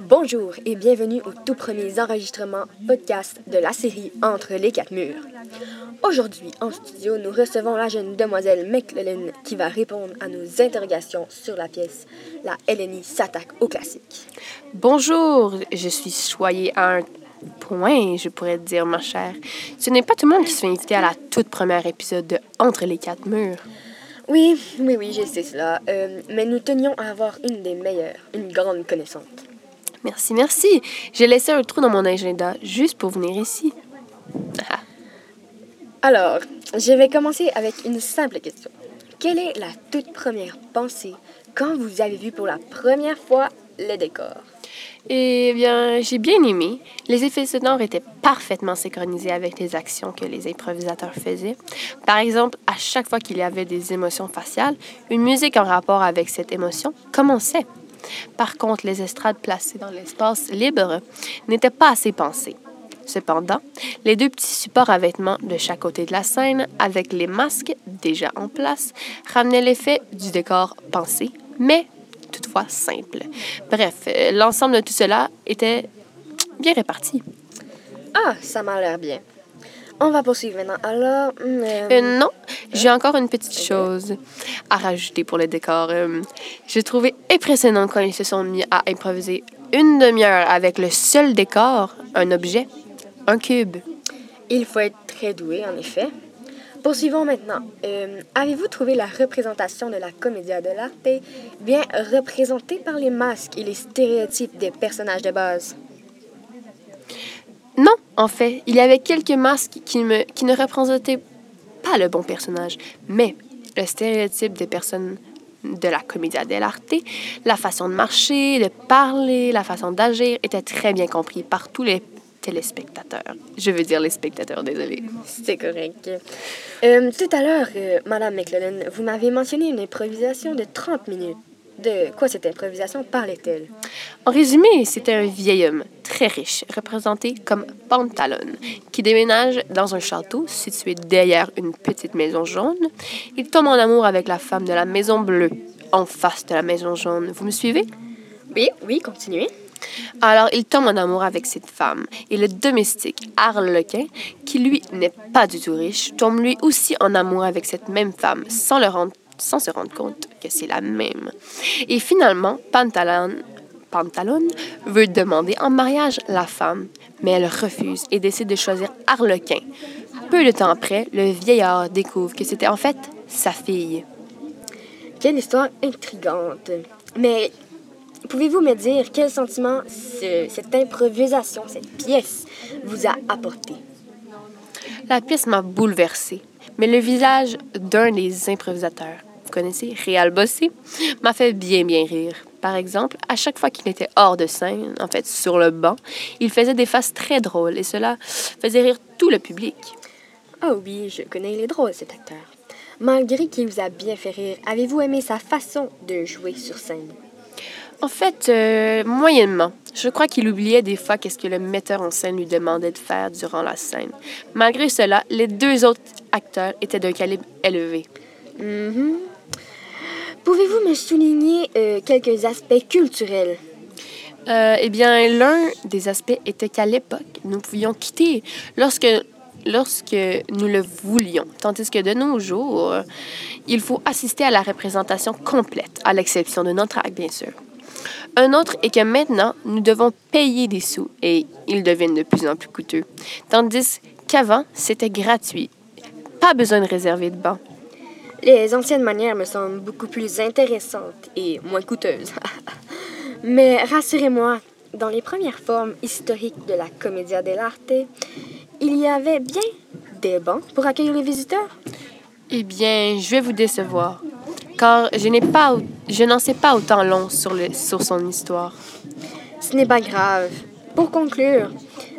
Bonjour et bienvenue aux tout premiers enregistrements podcast de la série Entre les quatre murs. Aujourd'hui, en studio, nous recevons la jeune demoiselle McLellan qui va répondre à nos interrogations sur la pièce La LNI s'attaque au classique. Bonjour, je suis choyée à un point, je pourrais te dire, ma chère. Ce n'est pas tout le monde qui se fait inviter à la toute première épisode de Entre les quatre murs. Oui, oui, oui, je sais cela. Euh, mais nous tenions à avoir une des meilleures, une grande connaissante. Merci, merci. J'ai laissé un trou dans mon agenda juste pour venir ici. Ah, Alors, je vais commencer avec une simple question. Quelle est la toute première pensée quand vous avez vu pour la première fois le décor? Eh bien, j'ai bien aimé. Les effets sonores étaient parfaitement synchronisés avec les actions que les improvisateurs faisaient. Par exemple, à chaque fois qu'il y avait des émotions faciales, une musique en rapport avec cette émotion commençait. Par contre, les estrades placées dans l'espace libre n'étaient pas assez pensées. Cependant, les deux petits supports à vêtements de chaque côté de la scène, avec les masques déjà en place, ramenaient l'effet du décor pensé, mais toutefois simple. Bref, l'ensemble de tout cela était bien réparti. Ah, ça m'a l'air bien. On va poursuivre maintenant. Alors, hum, euh, Euh, non, j'ai encore une petite chose à rajouter pour le décor. Euh, j'ai trouvé impressionnant quand ils se sont mis à improviser une demi-heure avec le seul décor, un objet, un cube. il faut être très doué, en effet. Poursuivons maintenant. Euh, Avez-vous trouvé la représentation de la commedia dell'arte bien représentée par les masques et les stéréotypes des personnages de base? Non, en fait, il y avait quelques masques qui, me, qui ne représentaient pas le bon personnage, mais le stéréotype des personnes de la commedia dell'arte, la façon de marcher, de parler, la façon d'agir était très bien compris par tous les téléspectateurs. Je veux dire les spectateurs, désolé. C'est correct. Euh, tout à l'heure, euh, Madame McLellan, vous m'avez mentionné une improvisation de 30 minutes. De quoi cette improvisation parlait-elle? En résumé, c'était un vieil homme très riche, représenté comme Pantalon, qui déménage dans un château situé derrière une petite maison jaune. Il tombe en amour avec la femme de la maison bleue, en face de la maison jaune. Vous me suivez? Oui, oui, continuez. Alors, il tombe en amour avec cette femme. Et le domestique, Harlequin, qui lui n'est pas du tout riche, tombe lui aussi en amour avec cette même femme, sans, le rendre, sans se rendre compte que c'est la même. Et finalement, Pantalon, Pantalon veut demander en mariage la femme, mais elle refuse et décide de choisir Harlequin. Peu de temps après, le vieillard découvre que c'était en fait sa fille. Quelle histoire intrigante. Mais pouvez-vous me dire quel sentiment ce- cette improvisation, cette pièce, vous a apporté? La pièce m'a bouleversée, mais le visage d'un des improvisateurs, connaissez, Réal Bossé, m'a fait bien, bien rire. Par exemple, à chaque fois qu'il était hors de scène, en fait sur le banc, il faisait des faces très drôles et cela faisait rire tout le public. Ah oui, je connais, il est drôle cet acteur. Malgré qu'il vous a bien fait rire, avez-vous aimé sa façon de jouer sur scène? En fait, euh, moyennement. Je crois qu'il oubliait des fois qu'est-ce que le metteur en scène lui demandait de faire durant la scène. Malgré cela, les deux autres acteurs étaient d'un calibre élevé. Mhm. Pouvez-vous me souligner euh, quelques aspects culturels? Euh, eh bien, l'un des aspects était qu'à l'époque, nous pouvions quitter lorsque, nous le voulions, tandis que de nos jours, il faut assister à la représentation complète, à l'exception de notre acte, bien sûr. Un autre est que maintenant, nous devons payer des sous et ils deviennent de plus en plus coûteux, tandis qu'avant, c'était gratuit. Pas besoin de réserver de banc. Les anciennes manières me semblent beaucoup plus intéressantes et moins coûteuses. Mais rassurez-moi, dans les premières formes historiques de la commedia dell'arte, il y avait bien des bancs pour accueillir les visiteurs? Eh bien, je vais vous décevoir, car je n'ai pas, je n'en sais pas autant long sur, le, sur son histoire. Ce n'est pas grave. Pour conclure,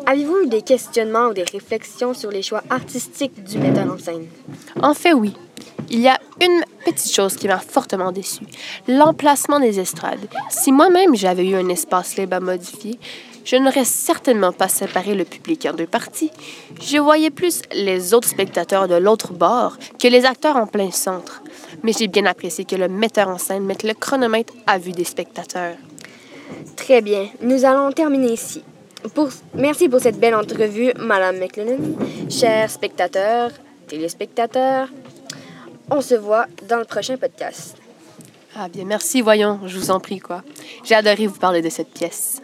avez-vous eu des questionnements ou des réflexions sur les choix artistiques du metteur en scène? En fait, oui. Il y a une petite chose qui m'a fortement déçue. L'emplacement des estrades. Si moi-même j'avais eu un espace libre à modifier, je n'aurais certainement pas séparé le public en deux parties. Je voyais plus les autres spectateurs de l'autre bord que les acteurs en plein centre. Mais j'ai bien apprécié que le metteur en scène mette le chronomètre à vue des spectateurs. Très bien. Nous allons terminer ici. Merci pour cette belle entrevue, Madame McLennan. Chers spectateurs, téléspectateurs, on se voit dans le prochain podcast. Ah bien, merci, voyons, je vous en prie, quoi. J'ai adoré vous parler de cette pièce.